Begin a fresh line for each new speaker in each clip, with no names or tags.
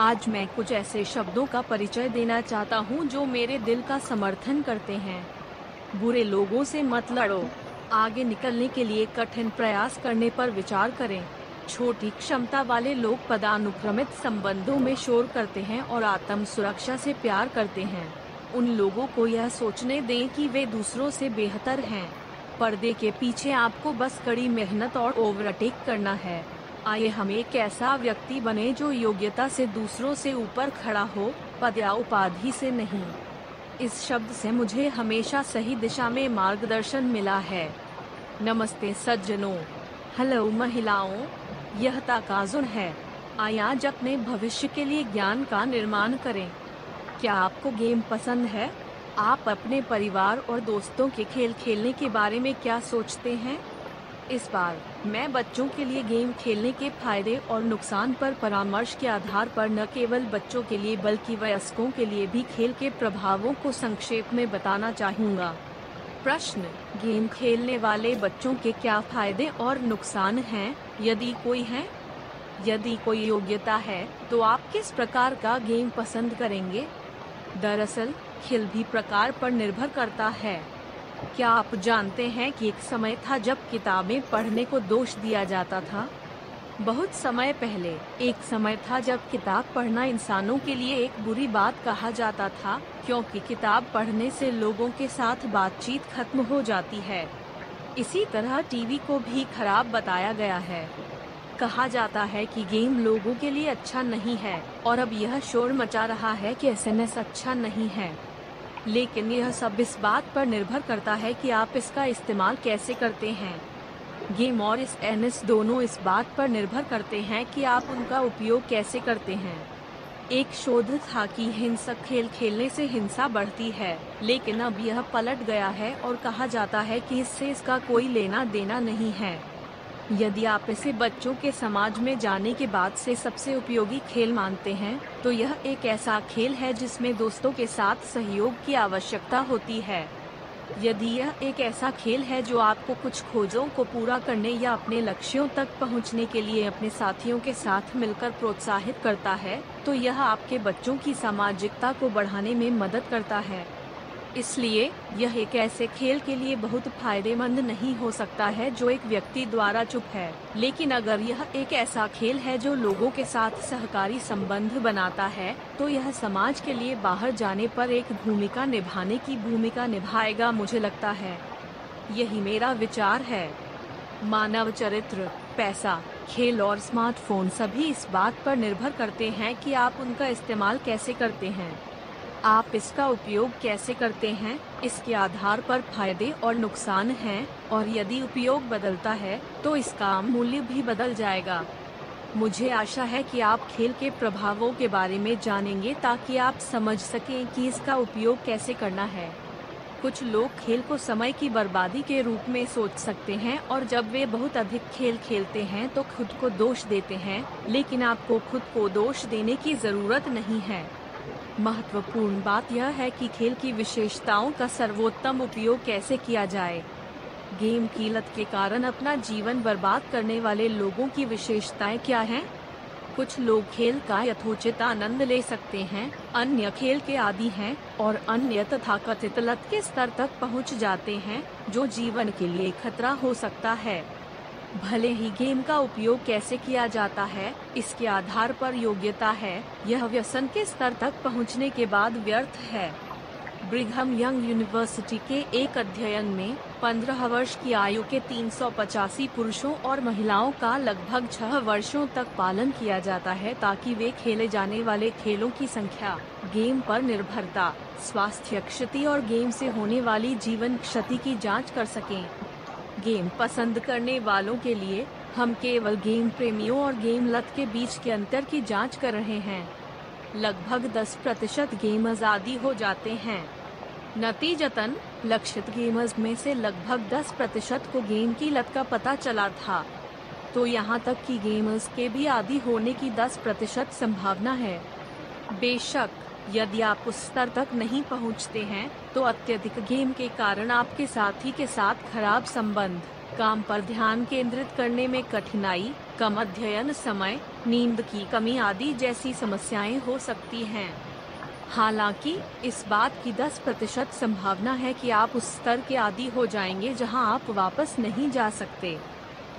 आज मैं कुछ ऐसे शब्दों का परिचय देना चाहता हूँ जो मेरे दिल का समर्थन करते हैं। बुरे लोगों से मत लड़ो। आगे निकलने के लिए कठिन प्रयास करने पर विचार करें। छोटी क्षमता वाले लोग पदानुक्रमित संबंधों में शोर करते हैं और आत्म सुरक्षा से प्यार करते हैं। उन लोगों को यह सोचने दें कि वे दूसरों से बेहतर हैं। पर्दे के पीछे आपको बस कड़ी मेहनत और ओवरटेक करना है। आइए हम एक ऐसा व्यक्ति बने जो योग्यता से दूसरों से ऊपर खड़ा हो, पद या उपाधि से नहीं। इस शब्द से मुझे हमेशा सही दिशा में मार्गदर्शन मिला है। नमस्ते सज्जनों। हेलो महिलाओं। यह ताकाजुन है। आइए आज अपने भविष्य के लिए ज्ञान का निर्माण करें। क्या आपको गेम पसंद है? आप अपने परिवार और दोस्तों के खेल खेलने के बारे में क्या सोचते हैं? इस बार, मैं बच्चों के लिए गेम खेलने के फ़ायदे और नुकसान पर परामर्श के आधार पर न केवल बच्चों के लिए बल्कि वयस्कों के लिए भी खेल के प्रभावों को संक्षेप में बताना चाहूँगा। प्रश्न, गेम खेलने वाले बच्चों के क्या फ़ायदे और नुकसान हैं? यदि कोई है? यदि कोई योग्यता है तो आप किस प्रकार का गेम पसंद करेंगे? दरअसल, खेल भी प्रकार पर निर्भर करता है। क्या आप जानते हैं कि एक समय था जब किताबें पढ़ने को दोष दिया जाता था? बहुत समय पहले, एक समय था जब किताब पढ़ना इंसानों के लिए एक बुरी बात कहा जाता था, क्योंकि किताब पढ़ने से लोगों के साथ बातचीत खत्म हो जाती है। इसी तरह टीवी को भी खराब बताया गया है। कहा जाता है कि गेम लोगों के लिए अच्छा नहीं है, और अब यह शोर मचा रहा है कि एस अच्छा नहीं है। लेकिन यह सब इस बात पर निर्भर करता है कि आप इसका इस्तेमाल कैसे करते हैं। गेम और इस एनएस दोनों इस बात पर निर्भर करते हैं कि आप उनका उपयोग कैसे करते हैं। एक शोध था कि हिंसक खेल खेलने से हिंसा बढ़ती है, लेकिन अब यह पलट गया है और कहा जाता है कि इससे इसका कोई लेना देना नहीं है। यदि आप इसे बच्चों के समाज में जाने के बाद से सबसे उपयोगी खेल मानते हैं तो यह एक ऐसा खेल है जिसमें दोस्तों के साथ सहयोग की आवश्यकता होती है। यदि यह एक ऐसा खेल है जो आपको कुछ खोजों को पूरा करने या अपने लक्ष्यों तक पहुँचने के लिए अपने साथियों के साथ मिलकर प्रोत्साहित करता है तो यह आपके बच्चों की सामाजिकता को बढ़ाने में मदद करता है। इसलिए यह एक ऐसे खेल के लिए बहुत फ़ायदेमंद नहीं हो सकता है जो एक व्यक्ति द्वारा चुप है। लेकिन अगर यह एक ऐसा खेल है जो लोगों के साथ सहकारी संबंध बनाता है तो यह समाज के लिए बाहर जाने पर एक भूमिका निभाने की भूमिका निभाएगा मुझे लगता है। यही मेरा विचार है। मानव चरित्र, पैसा, खेल और स्मार्टफ़ोन सभी इस बात पर निर्भर करते हैं कि आप उनका इस्तेमाल कैसे करते हैं। आप इसका उपयोग कैसे करते हैं? इसके आधार पर फ़ायदे और नुकसान हैं, और यदि उपयोग बदलता है तो इसका मूल्य भी बदल जाएगा। मुझे आशा है कि आप खेल के प्रभावों के बारे में जानेंगे ताकि आप समझ सकें कि इसका उपयोग कैसे करना है। कुछ लोग खेल को समय की बर्बादी के रूप में सोच सकते हैं, और जब वे बहुत अधिक खेल खेलते हैं तो खुद को दोष देते हैं, लेकिन आपको खुद को दोष देने की ज़रूरत नहीं है। महत्वपूर्ण बात यह है कि खेल की विशेषताओं का सर्वोत्तम उपयोग कैसे किया जाए गेम की लत के कारण अपना जीवन बर्बाद करने वाले लोगों की विशेषताएँ क्या हैं? कुछ लोग खेल का यथोचित आनंद ले सकते हैं, अन्य खेल के आदि हैं, और अन्य तथा कथित लत के स्तर तक पहुँच जाते हैं, जो जीवन के लिए खतरा हो सकता है भले ही गेम का उपयोग कैसे किया जाता है, इसके आधार पर योग्यता है। यह व्यसन के स्तर तक पहुँचने के बाद व्यर्थ है। ब्रिघम यंग यूनिवर्सिटी के एक अध्ययन में 15 वर्ष की आयु के तीन सौ पचासी पुरुषों और महिलाओं का लगभग छह वर्षों तक पालन किया जाता है ताकि वे खेले जाने वाले खेलों की संख्या, गेम पर निर्भरता, स्वास्थ्य क्षति और गेम से होने वाली जीवन क्षति की जाँच कर सकें। गेम पसंद करने वालों के लिए हम केवल गेम प्रेमियों और गेम लत के बीच के अंतर की जाँच कर रहे हैं। लगभग 10 प्रतिशत गेम आज़ादी हो जाते हैं। नतीजतन, लक्षित गेमर्स में से लगभग 10 प्रतिशत को गेम की लत का पता चला था। तो यहाँ तक कि गेमर्स के भी आदि होने की 10 प्रतिशत संभावना है। बेशक यदि आप उस स्तर तक नहीं पहुँचते हैं, तो अत्यधिक गेम के कारण आपके साथी के साथ खराब संबंध। काम पर ध्यान केंद्रित करने में कठिनाई कम अध्ययन समय नींद की कमी आदि जैसी समस्याएँ हो सकती हैं। हालाँकि इस बात की 10 प्रतिशत संभावना है कि आप उस स्तर के आदि हो जाएँगे जहाँ आप वापस नहीं जा सकते।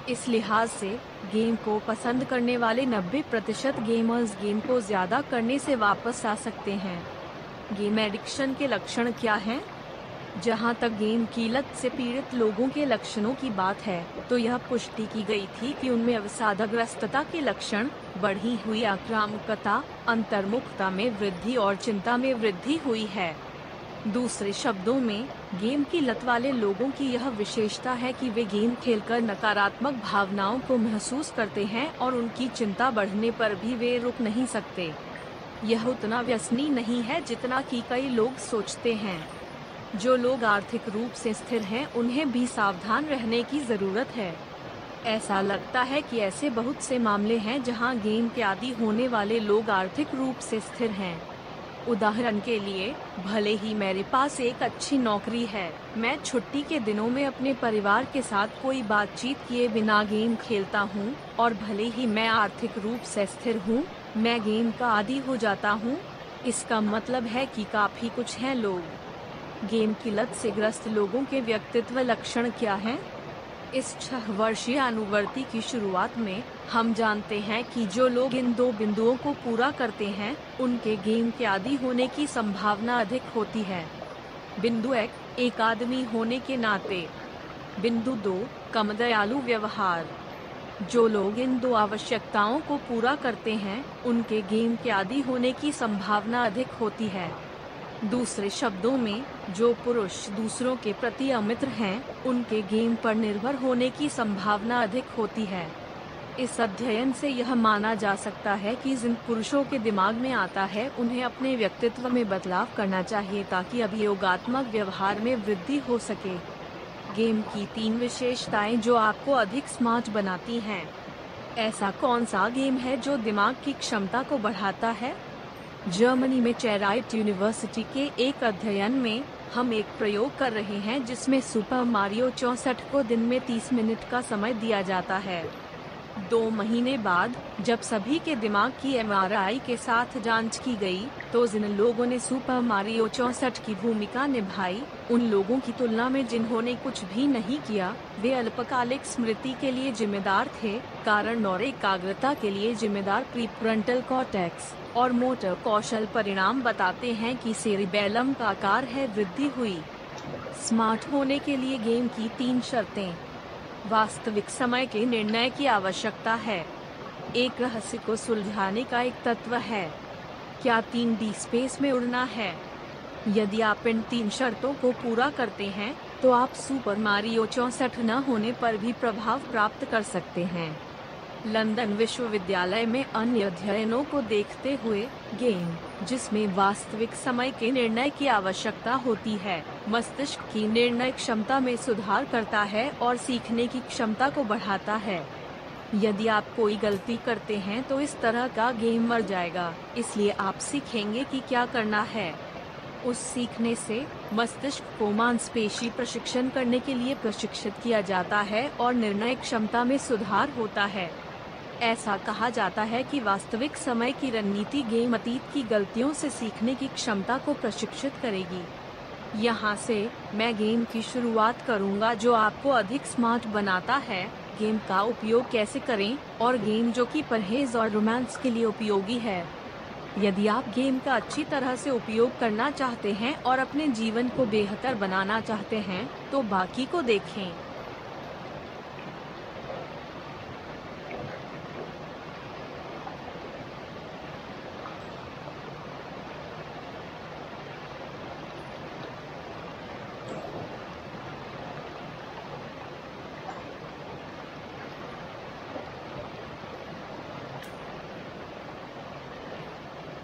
इस लिहाज से गेम को पसंद करने वाले 90 प्रतिशत गेमर्स गेम को ज़्यादा करने से वापस आ सकते हैं गेम एडिक्शन के लक्षण क्या हैं? जहाँ तक गेम की लत से पीड़ित लोगों के लक्षणों की बात है तो यह पुष्टि की गई थी कि उनमें अवसादग्रस्तता के लक्षण, बढ़ी हुई आक्रामकता, अंतर्मुखता में वृद्धि और चिंता में वृद्धि हुई है दूसरे शब्दों में, गेम की लत वाले लोगों की यह विशेषता है कि वे गेम खेलकर नकारात्मक भावनाओं को महसूस करते हैं और उनकी चिंता बढ़ने पर भी वे रुक नहीं सकते। यह उतना व्यसनी नहीं है जितना कि कई लोग सोचते हैं। जो लोग आर्थिक रूप से स्थिर हैं, उन्हें भी सावधान रहने की ज़रूरत है। ऐसा लगता है कि ऐसे बहुत से मामले हैं जहाँ गेम के आदि होने वाले लोग आर्थिक रूप से स्थिर हैं। उदाहरण के लिए, भले ही मेरे पास एक अच्छी नौकरी है, मैं छुट्टी के दिनों में अपने परिवार के साथ कोई बातचीत किए बिना गेम खेलता हूँ, और भले ही मैं आर्थिक रूप से स्थिर हूँ, मैं गेम का आदि हो जाता हूँ इसका मतलब है कि काफ़ी कुछ हैं लोग गेम की लत से ग्रस्त लोगों के व्यक्तित्व लक्षण क्या हैं? इस छह वर्षीय अनुवर्ती की शुरुआत में हम जानते हैं कि जो लोग इन दो बिंदुओं को पूरा करते हैं, उनके गेम के आदि होने की संभावना अधिक होती है। बिंदु एक एक आदमी होने के नाते। बिंदु दो कम दयालु व्यवहार। जो लोग इन दो आवश्यकताओं को पूरा करते हैं, उनके गेम के आदि होने की संभावना अधिक होती है। दूसरे शब्दों में जो पुरुष दूसरों के प्रति अमित्र हैं, उनके गेम पर निर्भर होने की संभावना अधिक होती है। इस अध्ययन से यह माना जा सकता है कि जिन पुरुषों के दिमाग में आता है उन्हें अपने व्यक्तित्व में बदलाव करना चाहिए ताकि अभियोगात्मक व्यवहार में वृद्धि हो सके। गेम की तीन विशेषताएँ जो आपको अधिक स्मार्ट बनाती हैं। ऐसा कौन सा गेम है जो दिमाग की क्षमता को बढ़ाता है? जर्मनी में चेराइट यूनिवर्सिटी के एक अध्ययन में हम एक प्रयोग कर रहे हैं जिसमें सुपर मारियो चौसठ को दिन में 30 मिनट का समय दिया जाता है। दो महीने बाद जब सभी के दिमाग की एमआरआई के साथ जाँच की गई, तो जिन लोगों ने सुपर मारियो चौसठ की भूमिका निभाई उन लोगों की तुलना में जिन्होंने कुछ भी नहीं किया वे अल्पकालिक स्मृति के लिए जिम्मेदार थे कारण और एकाग्रता के लिए जिम्मेदार प्रीफ्रंटल कॉर्टेक्स और मोटर कौशल परिणाम बताते हैं कि सेरिबेलम का आकार है, वृद्धि हुई। स्मार्ट होने के लिए गेम की तीन शर्तें। वास्तविक समय के निर्णय की आवश्यकता है। एक, रहस्य को सुलझाने का एक तत्व है। क्या तीन डी स्पेस में उड़ना है? यदि आप इन तीन शर्तों को पूरा करते हैं तो आप सुपर मारियो चौसठ न होने पर भी प्रभाव प्राप्त कर सकते हैं। लंदन विश्वविद्यालय में अन्य अध्ययनों को देखते हुए गेम, जिसमें वास्तविक समय के निर्णय की आवश्यकता होती है, मस्तिष्क की निर्णय क्षमता में सुधार करता है और सीखने की क्षमता को बढ़ाता है। यदि आप कोई गलती करते हैं तो इस तरह का गेम मर जाएगा। इसलिए आप सीखेंगे कि क्या करना है। उस सीखने से मस्तिष्क को मांसपेशी प्रशिक्षण करने के लिए प्रशिक्षित किया जाता है और निर्णय क्षमता में सुधार होता है। ऐसा कहा जाता है कि वास्तविक समय की रणनीति गेम अतीत की गलतियों से सीखने की क्षमता को प्रशिक्षित करेगी। यहाँ से मैं गेम की शुरुआत करूँगा जो आपको अधिक स्मार्ट बनाता है। गेम का उपयोग कैसे करें और गेम जो कि परहेज और रोमांस के लिए उपयोगी है। यदि आप गेम का अच्छी तरह से उपयोग करना चाहते हैं और अपने जीवन को बेहतर बनाना चाहते हैं तो बाकी को देखें।